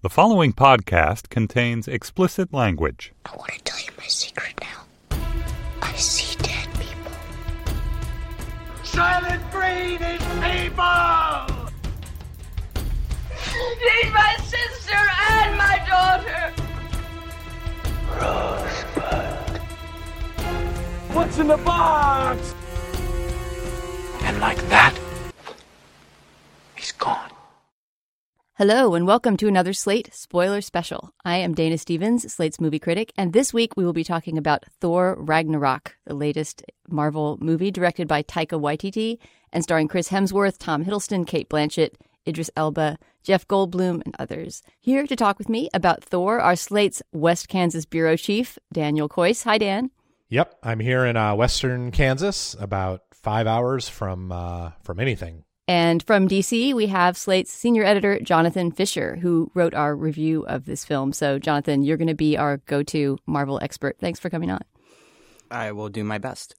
The following podcast contains explicit language. I want to tell you my secret now. I see dead people. Soylent Green is people! Need my sister and my daughter! Rosebud. What's in the box? And like that, he's gone. Hello, and welcome to another Slate spoiler special. I am Dana Stevens, Slate's movie critic, and this week we will be talking about Thor Ragnarok, the latest Marvel movie directed by Taika Waititi and starring Chris Hemsworth, Tom Hiddleston, Cate Blanchett, Idris Elba, Jeff Goldblum, and others. Here to talk with me about Thor are Slate's West Kansas bureau chief, Daniel Kois. Hi, Dan. Yep, I'm here in uh, western Kansas, about five hours from uh, from anything. And from DC, we have Slate's senior editor, Jonathan Fischer, who wrote our review of this film. So, Jonathan, you're going to be our go to Marvel expert. Thanks for coming on. I will do my best.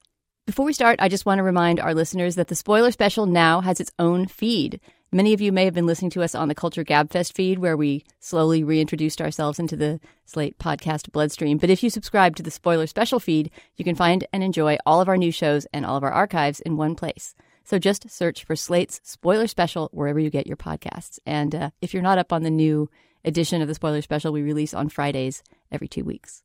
Before we start, I just want to remind our listeners that the spoiler special now has its own feed. Many of you may have been listening to us on the Culture Gabfest feed, where we slowly reintroduced ourselves into the Slate podcast bloodstream. But if you subscribe to the spoiler special feed, you can find and enjoy all of our new shows and all of our archives in one place. So just search for Slate's Spoiler Special wherever you get your podcasts. And uh, if you're not up on the new edition of the Spoiler Special, we release on Fridays every two weeks.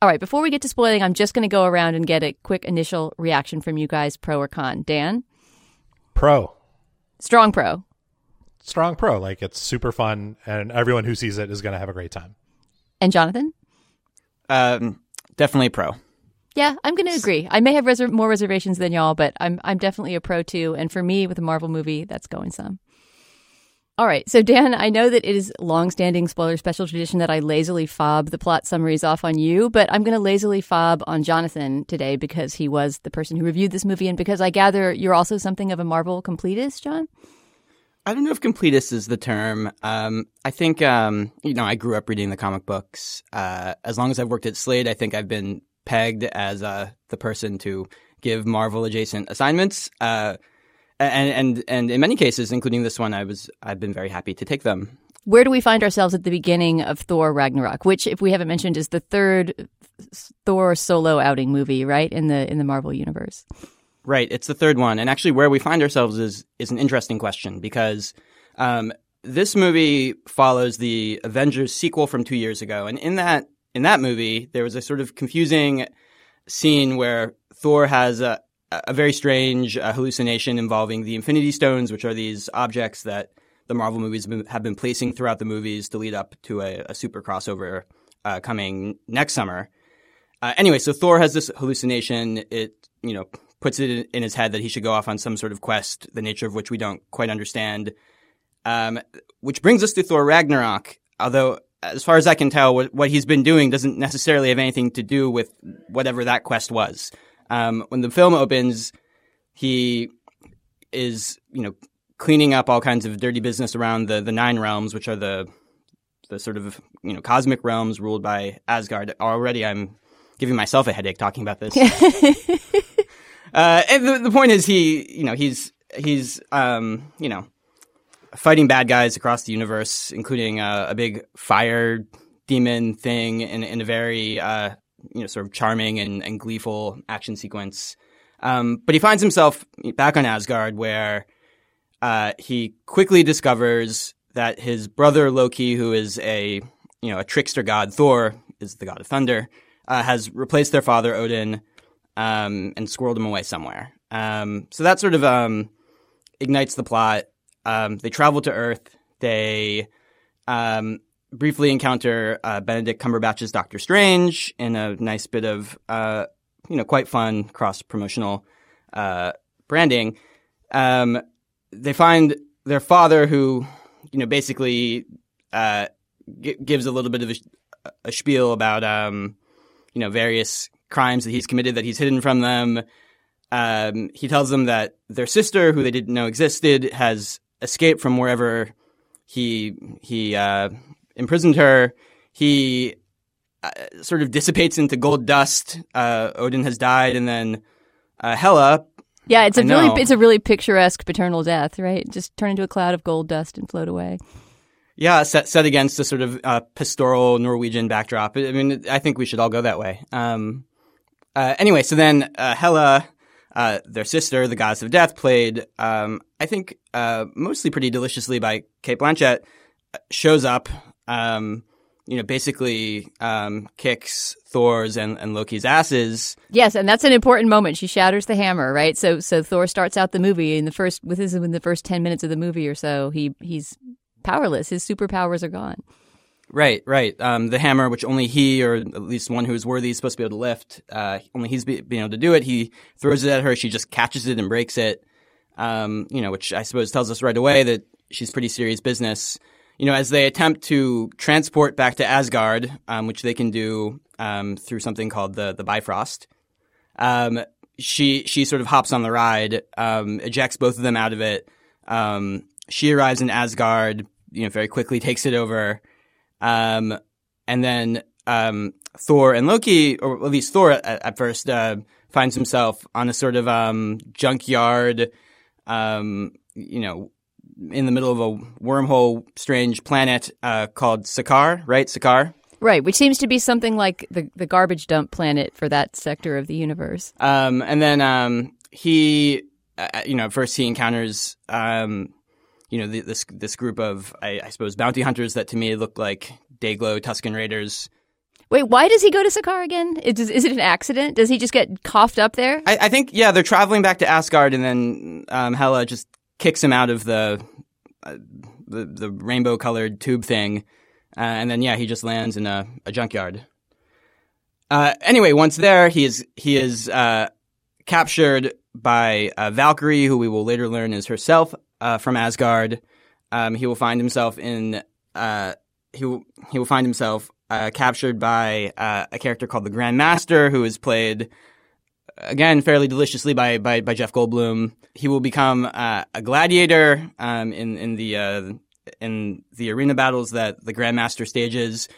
All right, before we get to spoiling, I'm just going to go around and get a quick initial reaction from you guys, pro or con. Dan? Pro, Strong pro. strong pro. Like it's super fun, and everyone who sees it is going to have a great time. And Jonathan? Um, definitely pro. Yeah, I'm going to agree. I may have reser- more reservations than y'all, but I'm I'm definitely a pro too. And for me, with a Marvel movie, that's going some. All right, so Dan, I know that it is longstanding spoiler special tradition that I lazily fob the plot summaries off on you, but I'm going to lazily fob on Jonathan today because he was the person who reviewed this movie, and because I gather you're also something of a Marvel completist, John. I don't know if completist is the term. Um, I think, um, you know, I grew up reading the comic books. Uh, as long as I've worked at Slate, I think I've been pegged as uh, the person to give Marvel adjacent assignments. Uh, and, and, and in many cases, including this one, I was, I've been very happy to take them. Where do we find ourselves at the beginning of Thor Ragnarok, which, if we haven't mentioned, is the third Thor solo outing movie, right in the in the Marvel universe? Right. It's the third one. And actually where we find ourselves is, is an interesting question because, um, this movie follows the Avengers sequel from two years ago. And in that, in that movie, there was a sort of confusing scene where Thor has a, a very strange uh, hallucination involving the Infinity Stones, which are these objects that the Marvel movies have been, placing throughout the movies to lead up to a, a super crossover uh, coming next summer. Uh, anyway, so Thor has this hallucination. It, you know, puts it in, his head that he should go off on some sort of quest, the nature of which we don't quite understand. Um, which brings us to Thor Ragnarok. Although, as far as I can tell, what, what he's been doing doesn't necessarily have anything to do with whatever that quest was. Um, when the film opens, he is, you know, cleaning up all kinds of dirty business around the, the nine realms, which are the the sort of you know cosmic realms ruled by Asgard. Already, I'm giving myself a headache talking about this. uh, and the, the point is, he you know he's he's um, you know fighting bad guys across the universe, including uh, a big fire demon thing in, in a very uh, you know sort of charming and, and gleeful action sequence. Um, but he finds himself back on Asgard, where uh, he quickly discovers that his brother Loki, who is a you know a trickster god, Thor is the god of thunder, uh, has replaced their father Odin um, and squirreled him away somewhere. Um, so that sort of um, ignites the plot. Um, they travel to Earth. They um, briefly encounter uh, Benedict Cumberbatch's Doctor Strange in a nice bit of uh, you know quite fun cross promotional uh, branding. Um, they find their father, who you know basically uh, g- gives a little bit of a, a spiel about um, you know various crimes that he's committed that he's hidden from them. Um, he tells them that their sister, who they didn't know existed, has escaped from wherever he he uh, imprisoned her. He uh, sort of dissipates into gold dust. Uh, Odin has died, and then uh, Hela. Yeah, it's a I know. really it's a really picturesque paternal death, right? Just turn into a cloud of gold dust and float away. Yeah, set set against a sort of uh, pastoral Norwegian backdrop. I mean, I think we should all go that way. Um, uh, anyway, so then uh, Hela, uh, their sister, the goddess of death, played, um, I think, uh, mostly pretty deliciously by Cate Blanchett, shows up. Um, you know, basically um, kicks Thor's and, and Loki's asses. Yes, and that's an important moment. She shatters the hammer, right? So so Thor starts out the movie in the first within the first ten minutes of the movie or so. He he's powerless. His superpowers are gone. Right, right. Um, the hammer, which only he, or at least one who is worthy, is supposed to be able to lift. Uh, only he's be, being able to do it. He throws it at her. She just catches it and breaks it. Um, you know, which I suppose tells us right away that she's pretty serious business you know, as they attempt to transport back to Asgard, um, which they can do um, through something called the the Bifrost, um, she she sort of hops on the ride, um, ejects both of them out of it. She arrives in Asgard, you know, very quickly takes it over, um, and then um, Thor and Loki, or at least Thor at, at first, uh, finds himself on a sort of um, junkyard, um, you know in the middle of a wormhole, strange planet uh, called Sakaar, right? Sakaar. Right, which seems to be something like the the garbage dump planet for that sector of the universe. Um, and then um, he, uh, you know, first he encounters, um, you know, the, this this group of, I, I, suppose, bounty hunters that to me look like Dayglow Tuscan Raiders. Wait, why does he go to Sakaar again? Is, is it an accident? Does he just get coughed up there? I, I think, yeah, they're traveling back to Asgard, and then um, Hela just kicks him out of the uh, the, the rainbow colored tube thing, uh, and then yeah, he just lands in a, a junkyard. Uh, anyway, once there, he is he is uh, captured by uh, Valkyrie, who we will later learn is herself uh, from Asgard. Um, he will find himself in he will he will find himself captured by a character called the Grand Master, who is played again fairly deliciously by by, by Jeff Goldblum. He will become uh, a gladiator um, in in the uh, in the arena battles that the Grandmaster stages,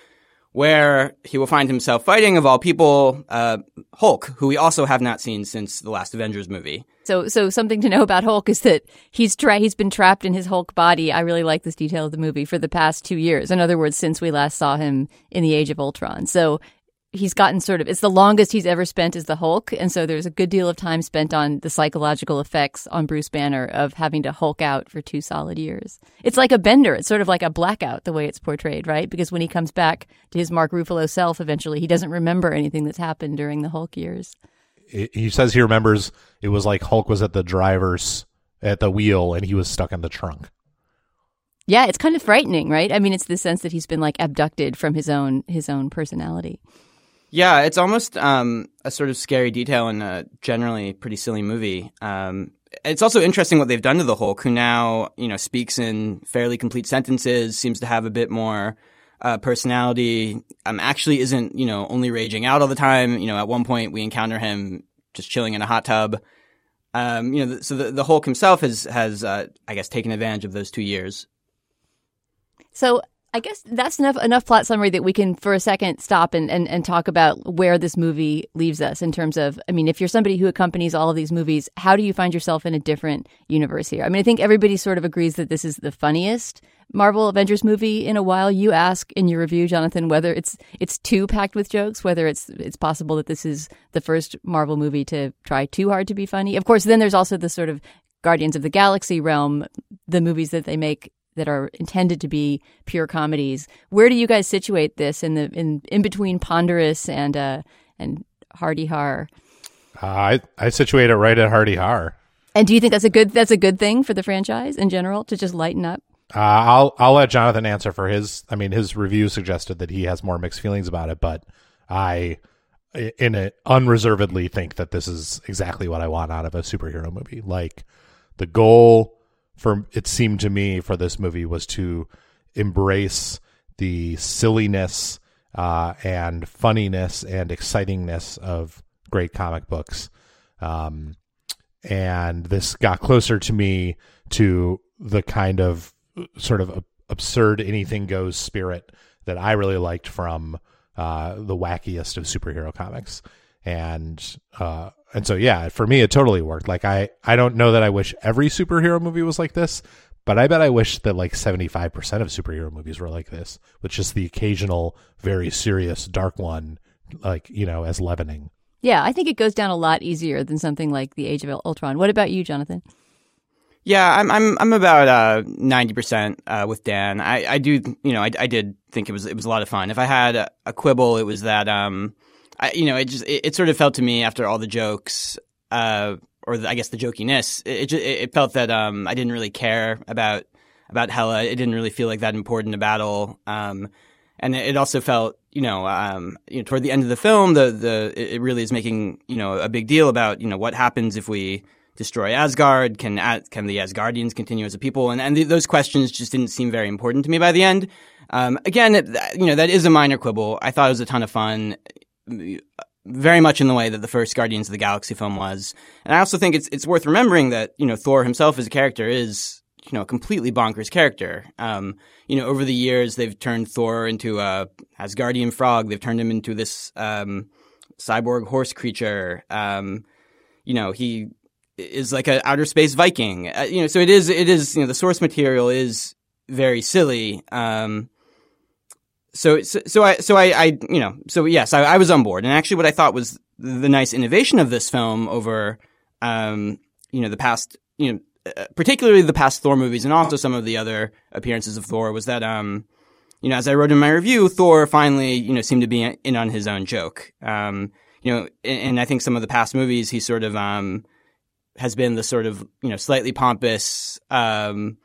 where he will find himself fighting, of all people, uh, Hulk, who we also have not seen since the last Avengers movie. So, so something to know about Hulk is that he's tra- he's been trapped in his Hulk body. I really like this detail of the movie for the past two years. In other words, since we last saw him in the Age of Ultron. So he's gotten sort of it's the longest he's ever spent as the Hulk, and so there's a good deal of time spent on the psychological effects on Bruce Banner of having to Hulk out for two solid years. It's like a bender. It's sort of like a blackout the way it's portrayed, right? Because when he comes back to his Mark Ruffalo self, eventually he doesn't remember anything that's happened during the Hulk years. He says he remembers it was like Hulk was at the driver's at the wheel and he was stuck in the trunk. Yeah, it's kind of frightening, right? I mean, it's the sense that he's been like abducted from his own his own personality. Yeah, it's almost um, a sort of scary detail in a generally pretty silly movie. Um, it's also interesting what they've done to the Hulk, who now you know speaks in fairly complete sentences, seems to have a bit more uh, personality. Um, actually, isn't you know only raging out all the time. You know, at one point we encounter him just chilling in a hot tub. Um, you know, so the, the Hulk himself has has uh, I guess taken advantage of those two years. So I guess that's enough enough plot summary that we can for a second stop and, and, and talk about where this movie leaves us in terms of I mean, if you're somebody who accompanies all of these movies, how do you find yourself in a different universe here? I mean, I think everybody sort of agrees that this is the funniest Marvel Avengers movie in a while. You ask in your review, Jonathan, whether it's it's too packed with jokes, whether it's it's possible that this is the first Marvel movie to try too hard to be funny. Of course, then there's also the sort of Guardians of the Galaxy realm, the movies that they make that are intended to be pure comedies. Where do you guys situate this in the in in between ponderous and uh and hardy har? Uh, I I situate it right at hardy har. And do you think that's a good that's a good thing for the franchise in general to just lighten up? Uh, I'll I'll let Jonathan answer for his. I mean, his review suggested that he has more mixed feelings about it, but I, in it, unreservedly think that this is exactly what I want out of a superhero movie. Like the goal for it seemed to me for this movie was to embrace the silliness uh, and funniness and excitingness of great comic books. Um, and this got closer to me to the kind of sort of absurd anything goes spirit that I really liked from uh, the wackiest of superhero comics. And uh, and so yeah, for me it totally worked. Like I I don't know that I wish every superhero movie was like this, But I bet I wish that like 75% of superhero movies were like this, with just the occasional very serious dark one, like, you know, as leavening. Yeah, I think it goes down a lot easier than something like The Age of Ultron. What about you, Jonathan? Yeah, I'm I'm I'm about uh, ninety uh, percent uh, with Dan. I, I do you know I, I did think it was it was a lot of fun. If I had a, a quibble, it was that um I you know it just it, it, sort of felt to me after all the jokes uh or the, I guess the jokiness it, it it felt that um I didn't really care about about Hela. It didn't really feel like that important a battle. Um, and it also felt you know, um, you know, toward the end of the film, the the it really is making you know a big deal about you know what happens if we destroy Asgard? Can can the Asgardians continue as a people? And and those questions just didn't seem very important to me by the end. Um, again, you know that is a minor quibble. I thought it was a ton of fun, very much in the way that the first Guardians of the Galaxy film was. And I also think it's it's worth remembering that you know Thor himself as a character is you know a completely bonkers character. Um, you know, over the years they've turned Thor into a Asgardian frog. They've turned him into this um, cyborg horse creature. Um, you know, he is like an outer space Viking. Uh, you know, so it is. It is. You know, the source material is very silly. Um, so, so, I, so I, I, you know, so yes, I, I was on board. And actually, what I thought was the nice innovation of this film over, um, you know, the past, you know, uh, particularly the past Thor movies and also some of the other appearances of Thor was that, um, you know, as I wrote in my review, Thor finally, you know, seemed to be in on his own joke. Um, you know, and, and I think some of the past movies, he sort of, um, has been the sort of you know slightly pompous, um,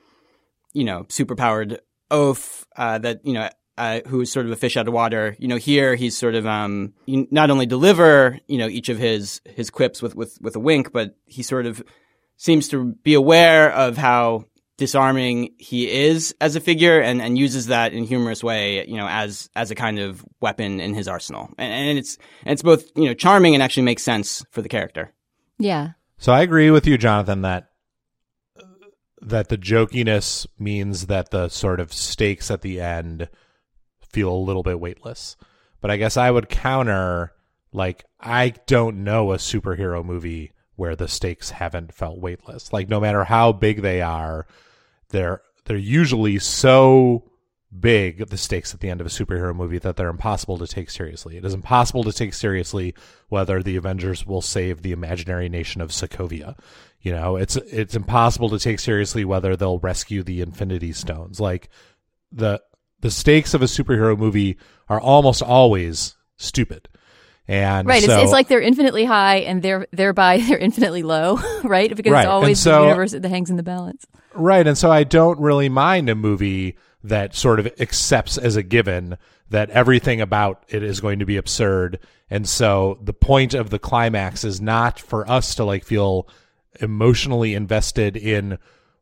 you know, superpowered oaf uh, that you know uh, who is sort of a fish out of water. You know, here he's sort of um, not only deliver you know each of his his quips with with with a wink, but he sort of seems to be aware of how disarming he is as a figure and, and uses that in a humorous way, you know, as as a kind of weapon in his arsenal. And, and it's and it's both, you know, charming and actually makes sense for the character. Yeah. So I agree with you, Jonathan, that that the jokiness means that the sort of stakes at the end feel a little bit weightless. But I guess I would counter like I don't know a superhero movie where the stakes haven't felt weightless. Like no matter how big they are, they're they're usually so big the stakes at the end of a superhero movie that they're impossible to take seriously. It is impossible to take seriously whether the Avengers will save the imaginary nation of Sokovia. You know, it's it's impossible to take seriously whether they'll rescue the Infinity Stones. Like the the stakes of a superhero movie are almost always stupid. And right, so, it's, it's, like they're infinitely high and they're thereby they're infinitely low, right? Because right. it's always so, the universe that hangs in the balance. Right, and so I don't really mind a movie that sort of accepts as a given that everything about it is going to be absurd. And so the point of the climax is not for us to like feel emotionally invested in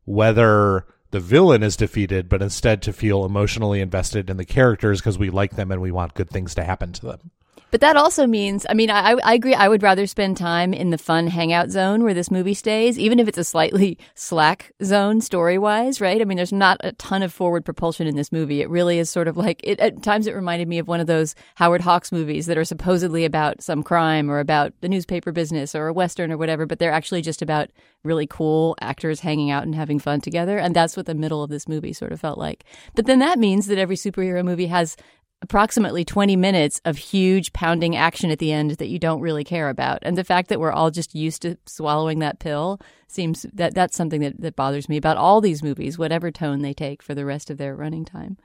whether the villain is defeated, but instead to feel emotionally invested in the characters because we like them and we want good things to happen to them. But that also means, I mean, I, I agree. I would rather spend time in the fun hangout zone where this movie stays, even if it's a slightly slack zone story wise, right? I mean, there's not a ton of forward propulsion in this movie. It really is sort of like, it, at times it reminded me of one of those Howard Hawks movies that are supposedly about some crime or about the newspaper business or a Western or whatever, but they're actually just about really cool actors hanging out and having fun together. And that's what the middle of this movie sort of felt like. But then that means that every superhero movie has approximately 20 minutes of huge pounding action at the end that you don't really care about. And the fact that we're all just used to swallowing that pill seems that that's something that, that bothers me about all these movies, whatever tone they take for the rest of their running time.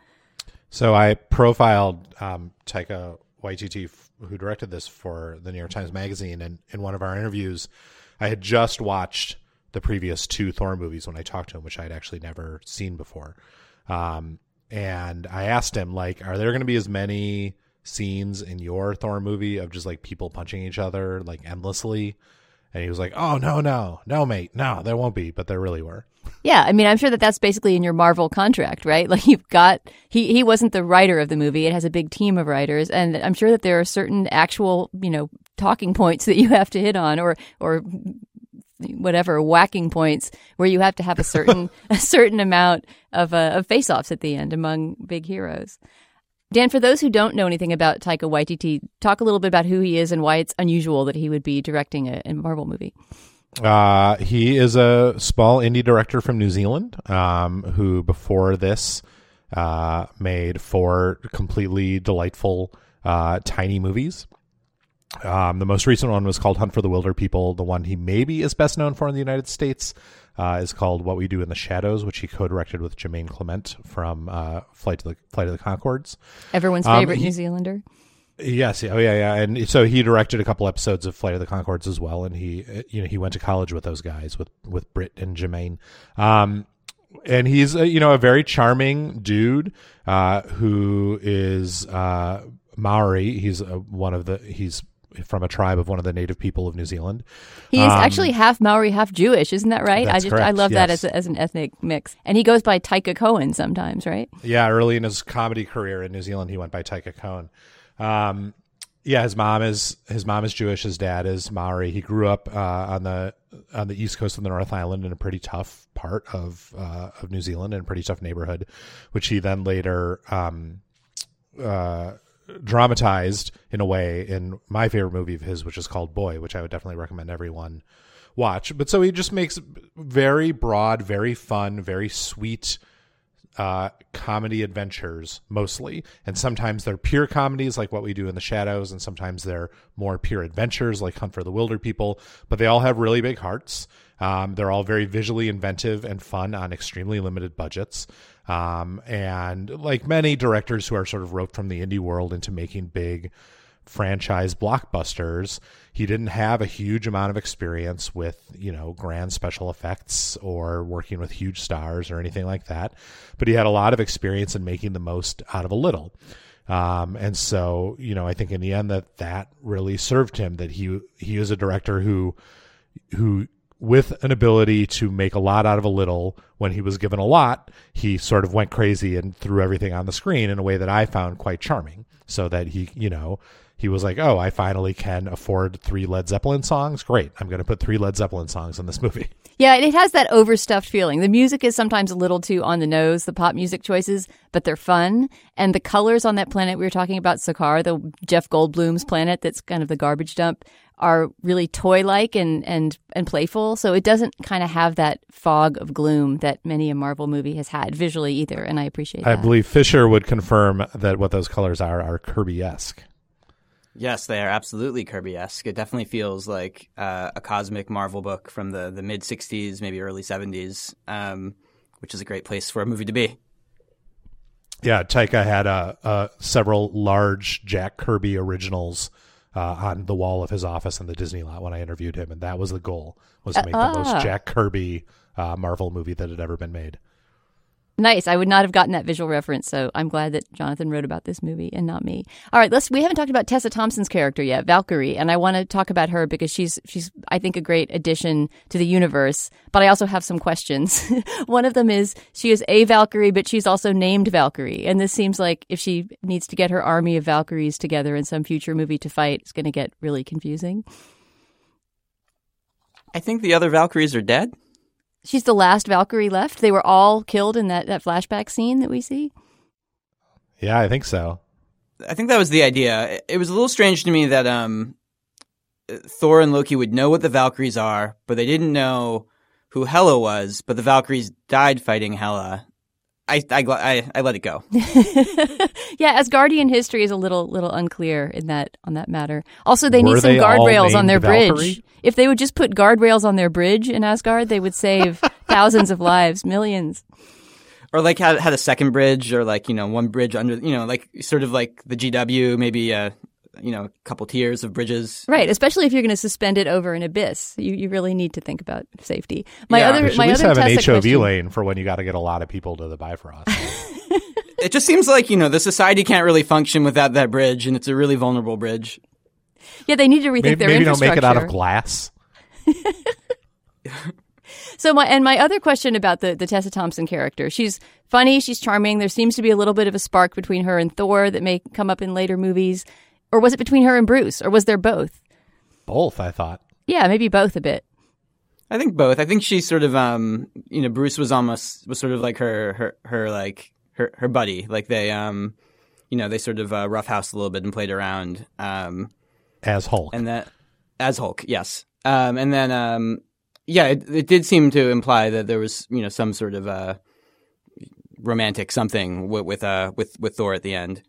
So I profiled um, Taika Waititi, who directed this for the New York Times Magazine, and in one of our interviews, I had just watched the previous two Thor movies when I talked to him, which I had actually never seen before. Um, and I asked him like, are there going to be as many scenes in your Thor movie of just like people punching each other like endlessly? And he was like, "Oh no, no, no, mate, no, there won't be." But there really were. Yeah, I mean, I'm sure that that's basically in your Marvel contract, right? Like you've got he he wasn't the writer of the movie; it has a big team of writers, and I'm sure that there are certain actual you know talking points that you have to hit on, or or whatever whacking points where you have to have a certain a certain amount of uh, of face offs at the end among big heroes. Dan, for those who don't know anything about Taika Waititi, talk a little bit about who he is and why it's unusual that he would be directing a, a Marvel movie. Uh, he is a small indie director from New Zealand um, who, before this, uh, made four completely delightful uh, tiny movies. Um, the most recent one was called Hunt for the Wilderpeople. The one he maybe is best known for in the United States uh, is called What We Do in the Shadows, which he co-directed with Jermaine Clement from uh, Flight to the Flight of the Conchords. Everyone's Um, favorite he- New Zealander. Yes, oh yeah, yeah, and so he directed a couple episodes of Flight of the Conchords as well, and he, uh, you know, he went to college with those guys with with Bret and Jermaine, um, and he's uh, you know a very charming dude uh, who is uh, Maori. He's uh, one of the he's from a tribe of one of the native people of New Zealand. He is Um, actually half Maori, half Jewish, isn't that right? I just I correct, love that as a, as an ethnic mix. And he goes by Taika Cohen sometimes, right? Yeah, early in his comedy career in New Zealand, he went by Taika Cohen. Um, yeah, his mom is his mom is Jewish. His dad is Maori. He grew up uh, on the on the east coast of the North Island in a pretty tough part of uh, of New Zealand in a pretty tough neighborhood, which he then later um, uh, dramatized in a way in my favorite movie of his, which is called Boy, which I would definitely recommend everyone watch. But so he just makes very broad, very fun, very sweet uh, comedy adventures mostly. And sometimes they're pure comedies like what we do in the shadows, and sometimes they're more pure adventures like Hunt for the Wilderpeople. But they all have really big hearts. Um, they're all very visually inventive and fun on extremely limited budgets. Um, and like many directors who are sort of roped from the indie world into making big franchise blockbusters, he didn't have a huge amount of experience with, you know, grand special effects or working with huge stars or anything like that. But he had a lot of experience in making the most out of a little. Um, and so, you know, I think in the end that that really served him that he, he was a director who, who with an ability to make a lot out of a little when he was given a lot he sort of went crazy and threw everything on the screen in a way that i found quite charming so that he you know he was like oh i finally can afford three led zeppelin songs great i'm going to put three led zeppelin songs in this movie Yeah, it has that overstuffed feeling. The music is sometimes a little too on the nose, the pop music choices, but they're fun. And the colors on that planet we were talking about, Sakaar, the Jeff Goldblum's planet that's kind of the garbage dump, are really toy like and, and, and playful. So it doesn't kind of have that fog of gloom that many a Marvel movie has had visually either. And I appreciate i that. believe fischer would confirm that what those colors are are kirby-esque Yes, they are absolutely Kirby-esque. It definitely feels like uh, a cosmic Marvel book from the, the mid '60s, maybe early '70s, um, which is a great place for a movie to be. Yeah, Taika had uh, uh, several large Jack Kirby originals uh, on the wall of his office in the Disney lot when I interviewed him, and that was the goal was to make the ah. most Jack Kirby uh, Marvel movie that had ever been made. Nice. I would not have gotten that visual reference, so I'm glad that Jonathan wrote about this movie and not me. All right, let's. We haven't talked about Tessa Thompson's character yet, Valkyrie, and I want to talk about her because she's she's I think a great addition to the universe. But I also have some questions. One of them is she is a Valkyrie, but she's also named Valkyrie, and this seems like if she needs to get her army of Valkyries together in some future movie to fight, it's going to get really confusing. I think the other Valkyries are dead. She's the last Valkyrie left. They were all killed in that that flashback scene that we see. Yeah, I think so. I think that was the idea. It- It was a little strange to me that um, Thor and Loki would know what the Valkyries are, but they didn't know who Hela was. But the Valkyries died fighting Hela. I I I, I let it go. yeah, Asgardian history is a little little unclear in that on that matter. Also, they Were need some guardrails on named their bridge. Valkyrie? If they would just put guardrails on their bridge in Asgard, they would save thousands of lives, millions. Or like had had a second bridge, or like you know one bridge under you know like sort of like the GW, maybe uh you know a couple tiers of bridges. Right, especially if you're going to suspend it over an abyss, you, you really need to think about safety. My Yeah. other should my at least other have an HOV question- lane for when you got to get a lot of people to the Bifrost. It just seems like you know the society can't really function without that bridge, and it's a really vulnerable bridge. Yeah, they need to rethink maybe their maybe don't make it out of glass. So my and my other question about the the Tessa Thompson character, she's funny, she's charming. There seems to be a little bit of a spark between her and Thor that may come up in later movies, or was it between her and Bruce, or was there both? Both, I thought. Yeah, maybe both a bit. I think both. I think she's sort of um you know Bruce was almost was sort of like her her her like her her buddy. Like they um you know they sort of uh, roughhoused a little bit and played around. Um As Hulk. and that as Hulk, yes. Um and then um yeah, it, it did seem to imply that there was you know some sort of uh, romantic something with with uh, with with Thor at the end.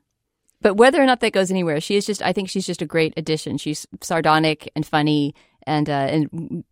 But whether or not that goes anywhere, she is just. I think she's just a great addition. She's sardonic and funny, and uh, and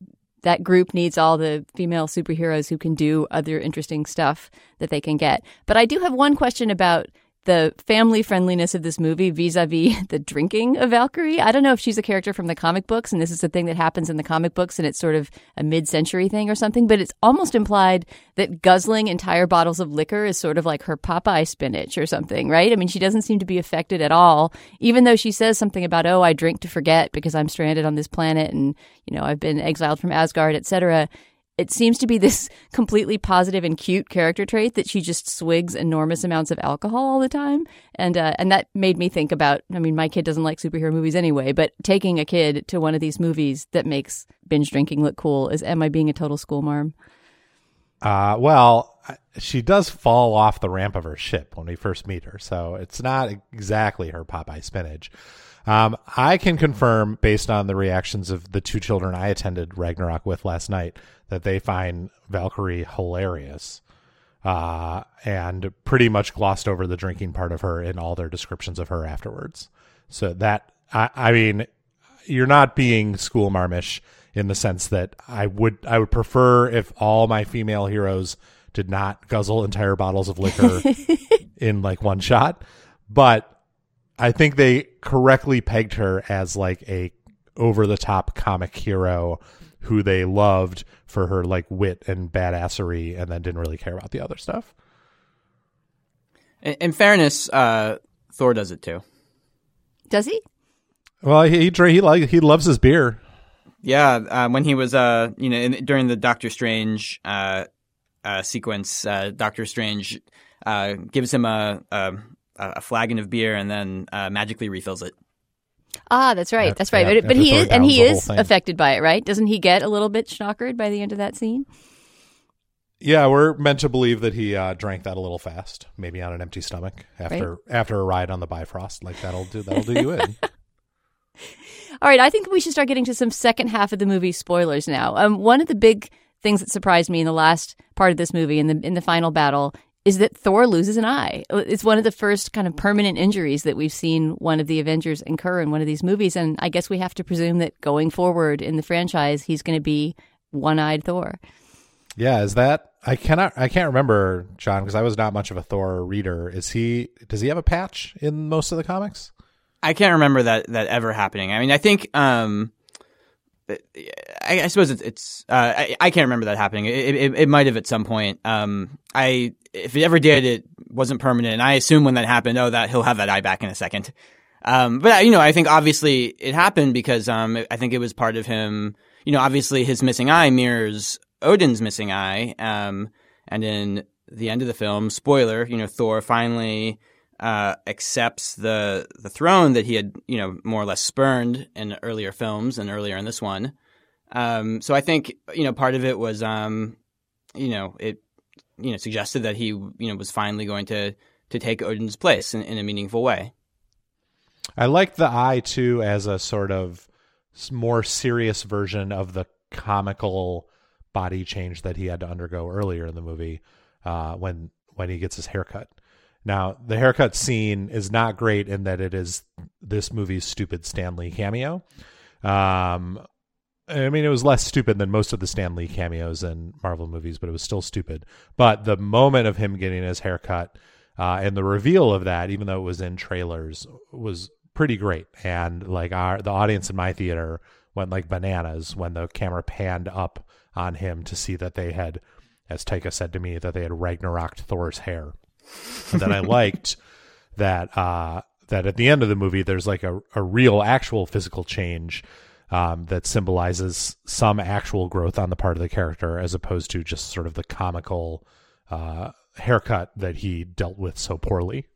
that group needs all the female superheroes who can do other interesting stuff that they can get. But I do have one question about the family friendliness of this movie vis-a-vis the drinking of Valkyrie. I don't know if she's a character from the comic books and this is a thing that happens in the comic books and it's sort of a mid-century thing or something, but it's almost implied that guzzling entire bottles of liquor is sort of like her Popeye spinach or something, right? I mean, she doesn't seem to be affected at all, even though she says something about, "Oh, I drink to forget because I'm stranded on this planet and, you know, I've been exiled from Asgard, etc." it seems to be this completely positive and cute character trait that she just swigs enormous amounts of alcohol all the time, and uh, and that made me think about. I mean, my kid doesn't like superhero movies anyway, but taking a kid to one of these movies that makes binge drinking look cool is. Am I being a total school marm? Uh, well, she does fall off the ramp of her ship when we first meet her, so it's not exactly her Popeye spinach. Um, I can confirm, based on the reactions of the two children I attended Ragnarok with last night, that they find Valkyrie hilarious. Uh, and pretty much glossed over the drinking part of her in all their descriptions of her afterwards. So that, I, I mean, you're not being school marmish in the sense that I would, I would prefer if all my female heroes did not guzzle entire bottles of liquor in like one shot. But I think they correctly pegged her as like a over the top comic hero who they loved for her like wit and badassery and then didn't really care about the other stuff. In, in fairness, uh, Thor does it too. Does he? Well, he he, he like he loves his beer. Yeah, uh, when he was uh, you know, in, during the Doctor Strange uh, uh sequence, uh, Doctor Strange uh, gives him a, a a flagon of beer and then magically refills it. Ah, that's right. That's, that's right. Yeah, but, but he is, and he is affected by it, right? Doesn't he get a little bit schnockered by the end of that scene? Yeah, we're meant to believe that he uh, drank that a little fast, maybe on an empty stomach after right. after a ride on the Bifrost. Like that'll do that'll do you in. All right, I think we should start getting to some second half of the movie spoilers now. Um, one of the big things that surprised me in the last part of this movie, in the in the final battle, is that Thor loses an eye. It's one of the first kind of permanent injuries that we've seen one of the Avengers incur in one of these movies. And I guess we have to presume that going forward in the franchise, he's going to be one eyed Thor. Yeah, is that I cannot I can't remember John because I was not much of a Thor reader. Is he does he have a patch in most of the comics? I can't remember that that ever happening. I mean, I think um I, I suppose it's, it's uh, I, I, can't remember that happening. It, it, it, might have at some point. Um, I if it ever did, it wasn't permanent. And I assume when that happened, oh, that he'll have that eye back in a second. Um, but you know, I think obviously it happened because um, I think it was part of him. You know, obviously his missing eye mirrors Odin's missing eye. Um, and in the end of the film, spoiler, you know, Thor finally uh, accepts the the throne that he had, you know, more or less spurned in earlier films and earlier in this one. Um, so I think you know part of it was, um, you know, it you know suggested that he you know was finally going to to take Odin's place in, in a meaningful way. I like the eye too as a sort of more serious version of the comical body change that he had to undergo earlier in the movie uh, when when he gets his haircut. Now, the haircut scene is not great in that it is this movie's stupid Stan Lee cameo. Um, I mean, it was less stupid than most of the Stan Lee cameos in Marvel movies, but it was still stupid. But the moment of him getting his haircut uh, and the reveal of that, even though it was in trailers, was pretty great. And like our the audience in my theater went like bananas when the camera panned up on him to see that they had, as Taika said to me, that they had Ragnaroked Thor's hair and then I liked that uh, that at the end of the movie there's like a, a real actual physical change um, that symbolizes some actual growth on the part of the character as opposed to just sort of the comical uh, haircut that he dealt with so poorly.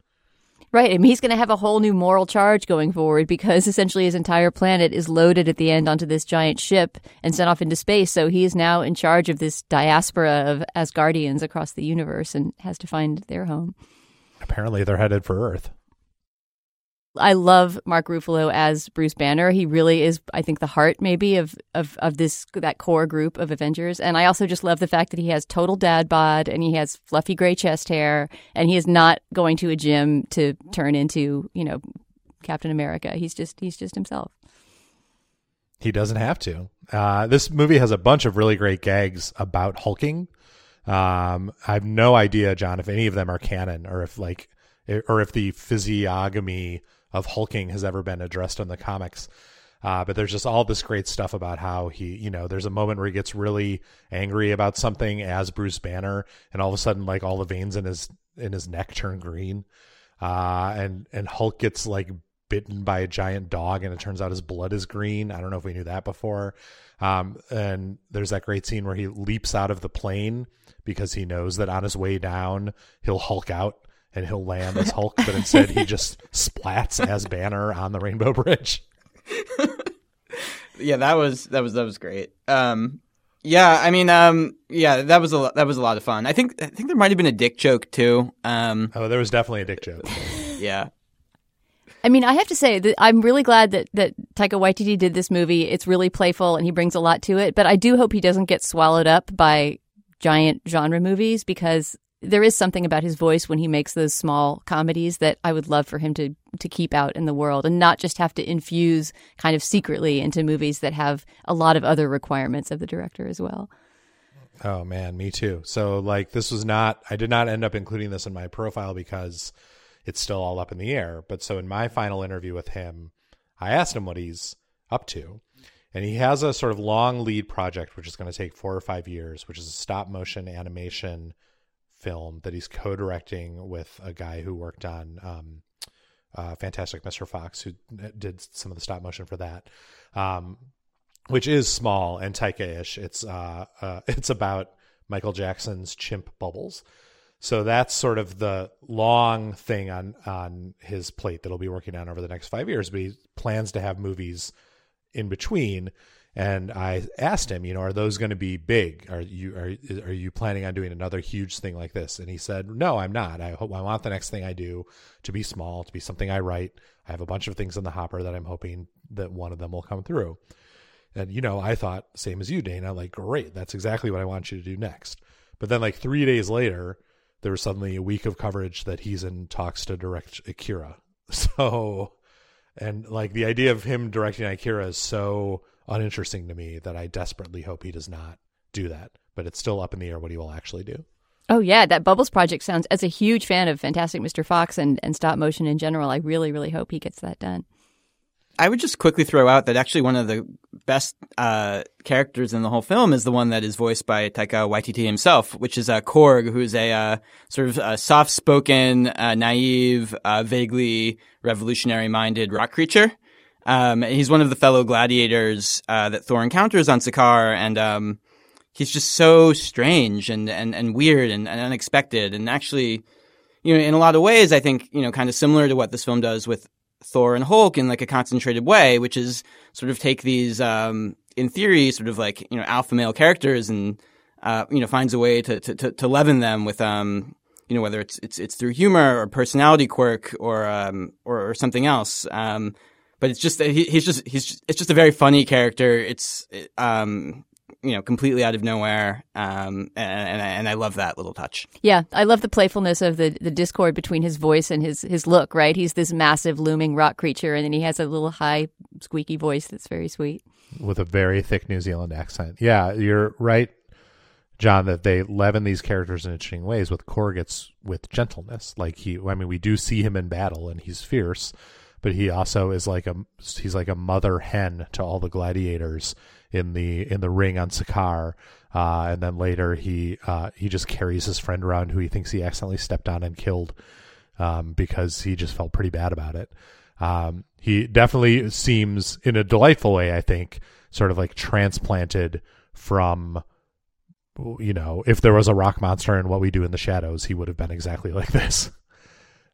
Right. I mean, he's going to have a whole new moral charge going forward because essentially his entire planet is loaded at the end onto this giant ship and sent off into space. So he is now in charge of this diaspora of Asgardians across the universe and has to find their home. Apparently, they're headed for Earth. I love Mark Ruffalo as Bruce Banner. He really is, I think, the heart maybe of, of, of this that core group of Avengers. And I also just love the fact that he has total dad bod and he has fluffy gray chest hair and he is not going to a gym to turn into, you know, Captain America. He's just he's just himself. He doesn't have to. Uh, this movie has a bunch of really great gags about hulking. Um, I have no idea, John, if any of them are canon or if like, or if the physiognomy of hulking has ever been addressed in the comics. Uh, but there's just all this great stuff about how he, you know, there's a moment where he gets really angry about something as Bruce Banner, and all of a sudden, like all the veins in his in his neck turn green, uh, and and Hulk gets like bitten by a giant dog and it turns out his blood is green. I don't know if we knew that before. Um, and there's that great scene where he leaps out of the plane because he knows that on his way down he'll Hulk out and he'll land as Hulk, but instead he just splats as Banner on the Rainbow Bridge. yeah, that was that was that was great. Um, yeah, I mean, um, yeah, that was a that was a lot of fun. I think I think there might have been a dick joke too. Um, oh, there was definitely a dick joke. yeah. I mean, I have to say that I'm really glad that, that Taika Waititi did this movie. It's really playful and he brings a lot to it, but I do hope he doesn't get swallowed up by giant genre movies because there is something about his voice when he makes those small comedies that I would love for him to to keep out in the world and not just have to infuse kind of secretly into movies that have a lot of other requirements of the director as well. Oh man, me too. So like this was not I did not end up including this in my profile because it's still all up in the air. But so in my final interview with him, I asked him what he's up to. And he has a sort of long lead project, which is going to take four or five years, which is a stop motion animation film that he's co directing with a guy who worked on um, uh, Fantastic Mr. Fox, who did some of the stop motion for that. Um, which is small and Taika-ish. It's uh, uh, it's about Michael Jackson's chimp Bubbles, so that's sort of the long thing on on his plate that he'll be working on over the next five years. But he plans to have movies in between. And I asked him, you know, are those going to be big? Are you are are you planning on doing another huge thing like this? And he said, no, I'm not. I hope I want the next thing I do to be small, to be something I write. I have a bunch of things in the hopper that I'm hoping that one of them will come through. And you know, I thought same as you, Dana. Like, great, that's exactly what I want you to do next. But then, like three days later, there was suddenly a week of coverage that he's in talks to direct Akira. So, and like the idea of him directing Akira is so uninteresting to me that I desperately hope he does not do that. But it's still up in the air what he will actually do. Oh yeah, that Bubbles project sounds. As a huge fan of Fantastic Mr. Fox and and stop motion in general, I really really hope he gets that done. I would just quickly throw out that actually one of the best uh, characters in the whole film is the one that is voiced by Taika Waititi himself, which is uh, Korg, who's a uh, sort of uh, soft-spoken, uh, naive, uh, vaguely revolutionary-minded rock creature. Um, he's one of the fellow gladiators uh, that Thor encounters on Sakaar, and um, he's just so strange and and, and weird and, and unexpected, and actually, you know, in a lot of ways, I think you know, kind of similar to what this film does with Thor and Hulk in like a concentrated way, which is sort of take these, um, in theory, sort of like you know alpha male characters and uh, you know finds a way to to to leaven them with um you know whether it's it's it's through humor or personality quirk or um or, or something else. Um, but it's just he, he's just he's just, it's just a very funny character. It's um you know, completely out of nowhere. Um, and, and, I love that little touch. Yeah, I love the playfulness of the, the discord between his voice and his, his look, right? He's this massive looming rock creature, and then he has a little high, squeaky voice that's very sweet. With a very thick New Zealand accent. Yeah, you're right, John, that they leaven these characters in interesting ways. With Korg, it's with gentleness. Like he, I mean, we do see him in battle, and he's fierce, but he also is like a he's like a mother hen to all the gladiators in the in the ring on Sakaar. Uh, and then later he uh, he just carries his friend around who he thinks he accidentally stepped on and killed um, because he just felt pretty bad about it. Um, he definitely seems in a delightful way, I think, sort of like transplanted from you know, if there was a rock monster in what we do in the shadows, he would have been exactly like this.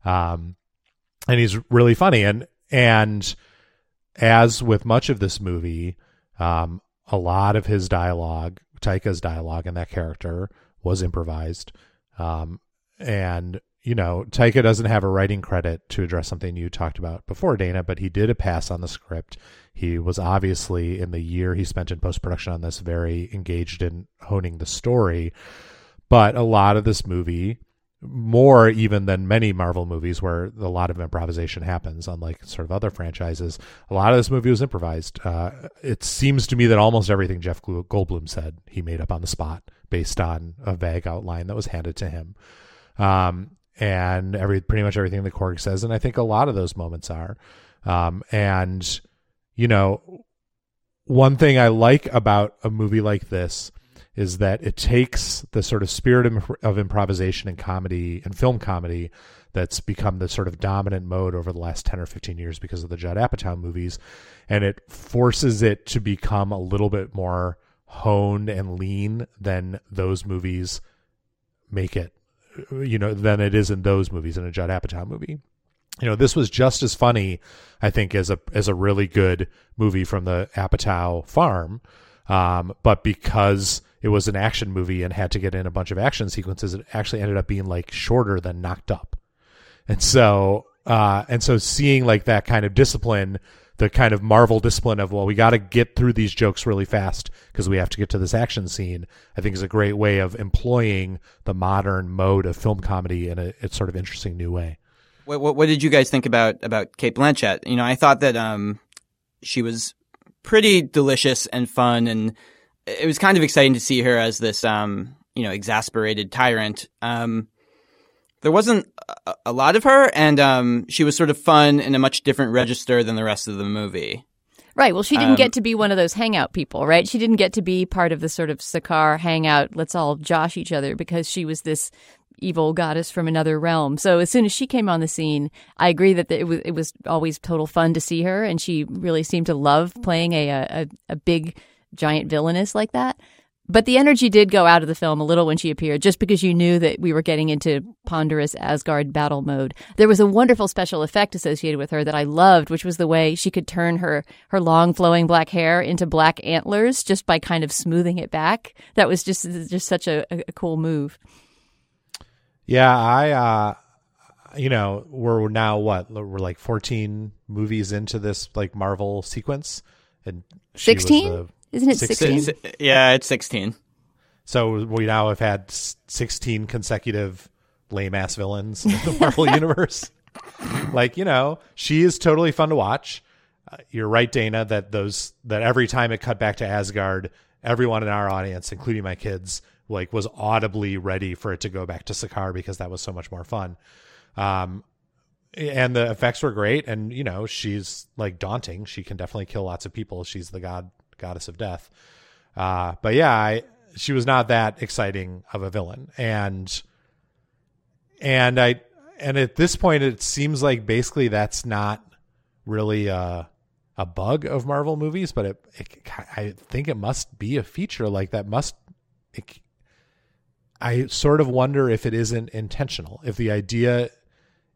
Um, and he's really funny and and as with much of this movie, um, a lot of his dialogue, Taika's dialogue and that character was improvised. Um, and you know, Taika doesn't have a writing credit to address something you talked about before, Dana, but he did a pass on the script. He was obviously in the year he spent in post production on this very engaged in honing the story. But a lot of this movie, more even than many Marvel movies where a lot of improvisation happens, unlike sort of other franchises, a lot of this movie was improvised. Uh, it seems to me that almost everything Jeff Goldblum said he made up on the spot based on a vague outline that was handed to him. Um, and every pretty much everything the Korg says, and I think a lot of those moments are. Um, and you know, one thing I like about a movie like this is that it takes the sort of spirit of, improvisation and comedy and film comedy that's become the sort of dominant mode over the last 10 or 15 years because of the Judd Apatow movies and it forces it to become a little bit more honed and lean than those movies make it you know than it is in those movies in a Judd Apatow movie. You know, this was just as funny, I think, as a as a really good movie from the Apatow farm. Um, but because it was an action movie and had to get in a bunch of action sequences, it actually ended up being like shorter than knocked up. And so uh, and so seeing like that kind of discipline the kind of Marvel discipline of well, we got to get through these jokes really fast because we have to get to this action scene. I think is a great way of employing the modern mode of film comedy in a, a sort of interesting new way. What, what, what did you guys think about about Cate Blanchett? You know, I thought that um, she was pretty delicious and fun, and it was kind of exciting to see her as this um, you know exasperated tyrant. Um, there wasn't a, a lot of her, and um, she was sort of fun in a much different register than the rest of the movie. Right. Well, she didn't Um, get to be one of those hangout people, right? She didn't get to be part of the sort of Sakaar hangout, let's all josh each other because she was this evil goddess from another realm. So as soon as she came on the scene, I agree that it was it was always total fun to see her, and she really seemed to love playing a a, a big giant villainess like that. But the energy did go out of the film a little when she appeared, just because you knew that we were getting into ponderous Asgard battle mode. There was a wonderful special effect associated with her that I loved, which was the way she could turn her her long flowing black hair into black antlers just by kind of smoothing it back. That was just just such a, a cool move. Yeah, I, uh, you know, we're now what? We're like 14 movies into this like Marvel sequence. And 16? The- Isn't it 16? 16? Yeah, it's sixteen. So we now have had 16 consecutive lame ass villains in the Marvel universe. Like, you know, she is totally fun to watch. Uh, you're right, Dana, that those that every time it cut back to Asgard, everyone in our audience, including my kids, like was audibly ready for it to go back to Sakaar because that was so much more fun. Um, and the effects were great, and you know she's like daunting. She can definitely kill lots of people. She's the god goddess of death. Uh, but yeah, I, she was not that exciting of a villain, and and I and at this point it seems like basically that's not really a a bug of Marvel movies, but it, it I think it must be a feature like that must. It, I sort of wonder if it isn't intentional. If the idea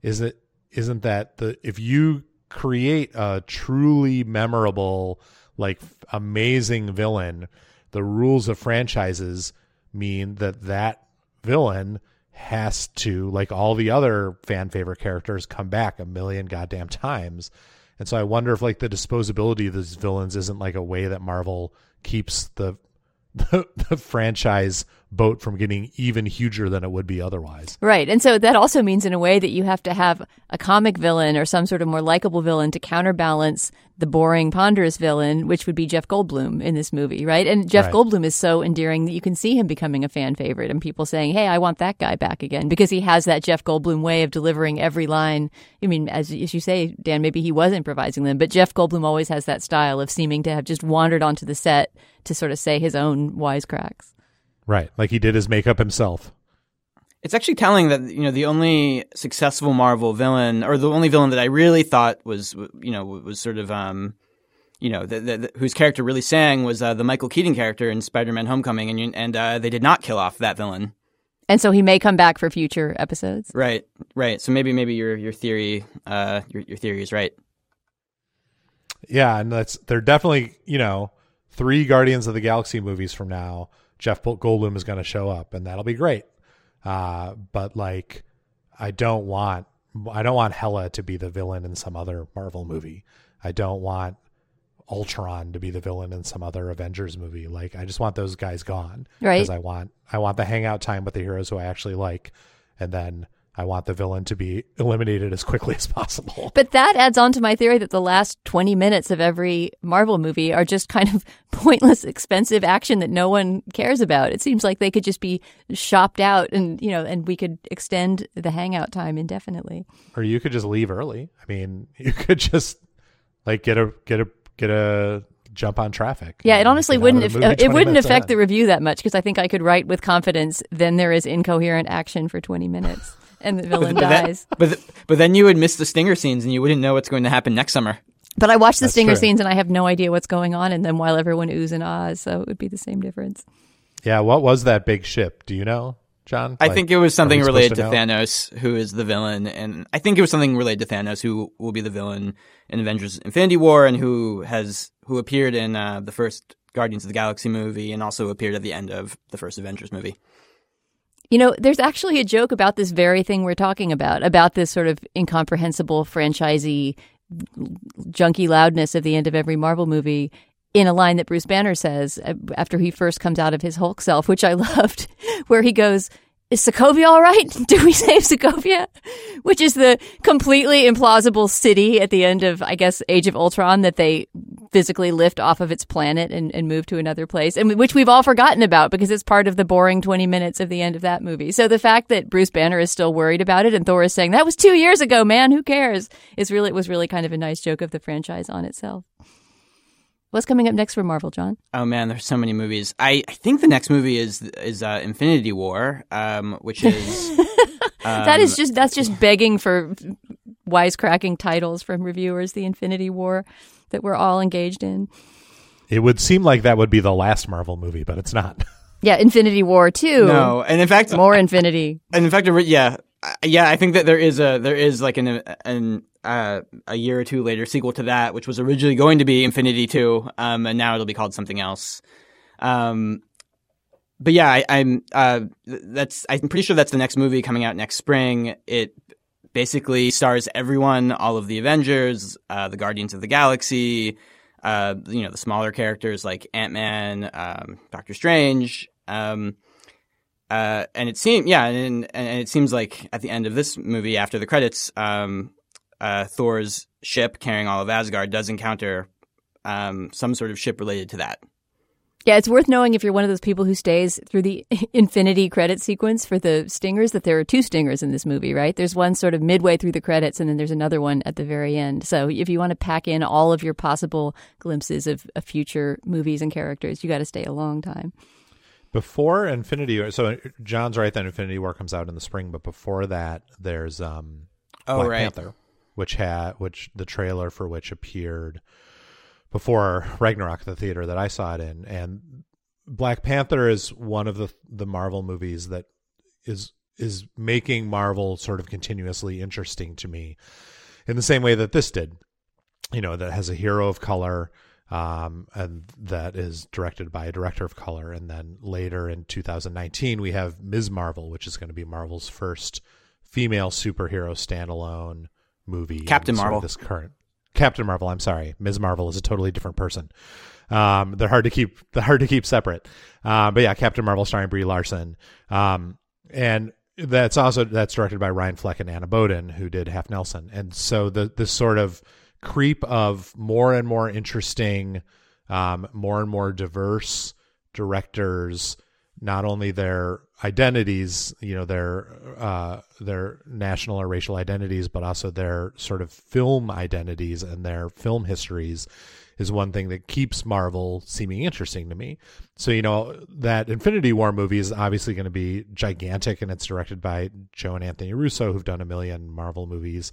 is it isn't that the if you create a truly memorable like amazing villain. The rules of franchises mean that that villain has to like all the other fan favorite characters come back a million goddamn times. And so i wonder if like the disposability of these villains isn't like a way that marvel keeps the the, the franchise boat from getting even huger than it would be otherwise Right. And so that also means, in a way, that you have to have a comic villain or some sort of more likable villain to counterbalance the boring, ponderous villain, which would be Jeff Goldblum in this movie, right? And Jeff Right. Goldblum is so endearing that you can see him becoming a fan favorite and people saying, hey, I want that guy back again because he has that Jeff Goldblum way of delivering every line. I mean, as, as you say, Dan, maybe he was improvising them, but Jeff Goldblum always has that style of seeming to have just wandered onto the set to sort of say his own wisecracks. Right like he did his makeup himself It's actually telling that you know the only successful Marvel villain, or the only villain that I really thought was you know was sort of um, you know the, the, the- whose character really sang was uh, the Michael Keaton character in Spider-Man: Homecoming, and and uh, they did not kill off that villain. And so he may come back for future episodes. Right, right. So maybe maybe your your theory uh, your your theory is right. Yeah, and that's they're definitely you know three Guardians of the Galaxy movies from now. Jeff Goldblum is going to show up, and that'll be great. Uh, but like, I don't want I don't want Hela to be the villain in some other Marvel movie. I don't want Ultron to be the villain in some other Avengers movie. Like I just want those guys gone. Right. Because I want I want the hangout time with the heroes who I actually like, and then I want the villain to be eliminated as quickly as possible. But that adds on to my theory that the last 20 minutes of every Marvel movie are just kind of pointless, expensive action that no one cares about. It seems like they could just be shopped out and, you know, and we could extend the hangout time indefinitely. Or you could just leave early. I mean, you could just like get a get a get a jump on traffic. Yeah, it honestly wouldn't of the if, movie it wouldn't affect the review that much because I think I could write with confidence. Then there is incoherent action for 20 minutes and the villain But that- dies. but th- but then you would miss the stinger scenes and you wouldn't know what's going to happen next summer. But I watch the That's stinger true. scenes and I have no idea what's going on in them while everyone oohs and ahs. So it would be the same difference. Yeah, what was that big ship? Do you know, John? I Like, think it was something related to, know? Thanos, who is the villain, and I think it was something related to Thanos, who will be the villain in Avengers: Infinity War, and who has who appeared in uh, the first Guardians of the Galaxy movie, and also appeared at the end of the first Avengers movie. You know, there's actually a joke about this very thing we're talking about, about this sort of incomprehensible franchisey junky loudness of the end of every Marvel movie in a line that Bruce Banner says uh, after he first comes out of his Hulk self, which I loved, where he goes, is Sokovia all right? Do we save Sokovia? Which is the completely implausible city at the end of, I guess, Age of Ultron that they physically lift off of its planet and, and move to another place, and which we've all forgotten about because it's part of the boring 20 minutes of the end of that movie. So the fact that Bruce Banner is still worried about it and Thor is saying, that was two years ago, man, who cares? Is really, it was really kind of a nice joke of the franchise on itself. What's coming up next for Marvel, John? Oh man, there's so many movies. I, I think the next movie is is uh, Infinity War, um, which is that is just that's just begging for wisecracking titles from reviewers. The Infinity War that we're all engaged in. It would seem like that would be the last Marvel movie, but it's not. Yeah, Infinity War too. no, and in fact, more Infinity. And in fact, yeah, yeah, I think that there is a there is like an an uh, a year or two later sequel to that, which was originally going to be Infinity Two, um, and now it'll be called something else. Um, but yeah, I, I'm uh, that's I'm pretty sure that's the next movie coming out next spring. It basically stars everyone, all of the Avengers, uh, the Guardians of the Galaxy, uh, you know, the smaller characters like Ant Man, um, Doctor Strange. Um, uh, and it seems, yeah, and, and it seems like at the end of this movie, after the credits, um, uh, Thor's ship carrying all of Asgard does encounter um, some sort of ship related to that. Yeah, it's worth knowing if you're one of those people who stays through the Infinity credit sequence for the stingers that there are two stingers in this movie, right? There's one sort of midway through the credits, and then there's another one at the very end. So if you want to pack in all of your possible glimpses of, of future movies and characters, you got to stay a long time. Before Infinity, so John's right that Infinity War comes out in the spring, but before that, there's um, Oh, Black right. Panther, which had which the trailer for which appeared before Ragnarok, the theater that I saw it in, and Black Panther is one of the the Marvel movies that is is making Marvel sort of continuously interesting to me, in the same way that this did. You know, that has a hero of color, um, and that is directed by a director of color. And then later in 2019, we have Ms. Marvel, which is going to be Marvel's first female superhero standalone movie. Captain in sort of Marvel. This current Captain Marvel. I'm sorry, Ms. Marvel is a totally different person. Um, they're hard to keep. They're hard to keep separate. Um, but yeah, Captain Marvel starring Brie Larson. Um, and that's also that's directed by Ryan Fleck and Anna Boden, who did Half Nelson. And so the this sort of creep of more and more interesting, um, more and more diverse directors, not only their identities, you know, their uh, their national or racial identities, but also their sort of film identities and their film histories is one thing that keeps Marvel seeming interesting to me. So, you know, that Infinity War movie is obviously going to be gigantic and it's directed by Joe and Anthony Russo, who've done a million Marvel movies.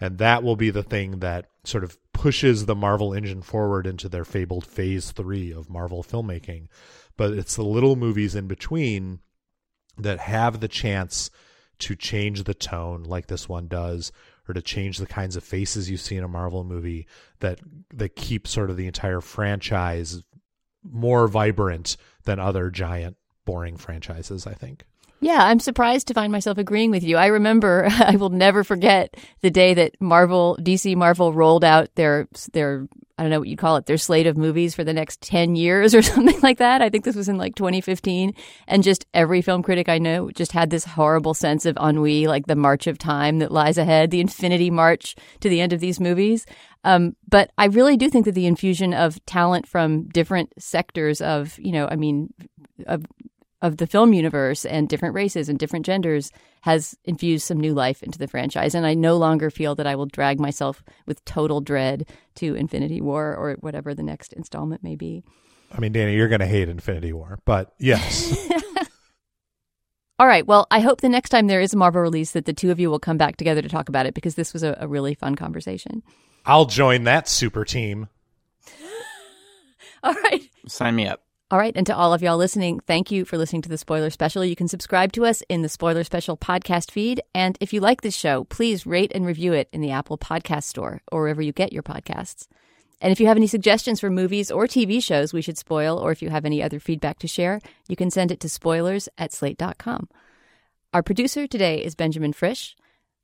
And that will be the thing that sort of pushes the Marvel engine forward into their fabled phase three of Marvel filmmaking. But it's the little movies in between that have the chance to change the tone like this one does or to change the kinds of faces you see in a Marvel movie that that keep sort of the entire franchise more vibrant than other giant boring franchises I think. Yeah, I'm surprised to find myself agreeing with you. I remember, I will never forget the day that Marvel, DC Marvel rolled out their their I don't know what you'd call it, their slate of movies for the next 10 years or something like that. I think this was in like 2015. And just every film critic I know just had this horrible sense of ennui, like the march of time that lies ahead, the infinity march to the end of these movies. Um, but I really do think that the infusion of talent from different sectors of, you know, I mean, of of the film universe and different races and different genders has infused some new life into the franchise. And I no longer feel that I will drag myself with total dread to Infinity War or whatever the next installment may be. I mean, Danny, you're going to hate Infinity War, but yes. All right. Well, I hope the next time there is a Marvel release that the two of you will come back together to talk about it because this was a, a really fun conversation. I'll join that super team. All right. Sign me up. All right. And to all of y'all listening, thank you for listening to the Spoiler Special. You can subscribe to us in the Spoiler Special podcast feed. And if you like this show, please rate and review it in the Apple Podcast Store or wherever you get your podcasts. And if you have any suggestions for movies or TV shows we should spoil, or if you have any other feedback to share, you can send it to spoilers at slate.com. Our producer today is Benjamin Frisch.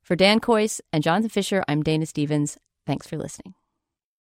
For Dan Kois and Jonathan Fischer, I'm Dana Stevens. Thanks for listening.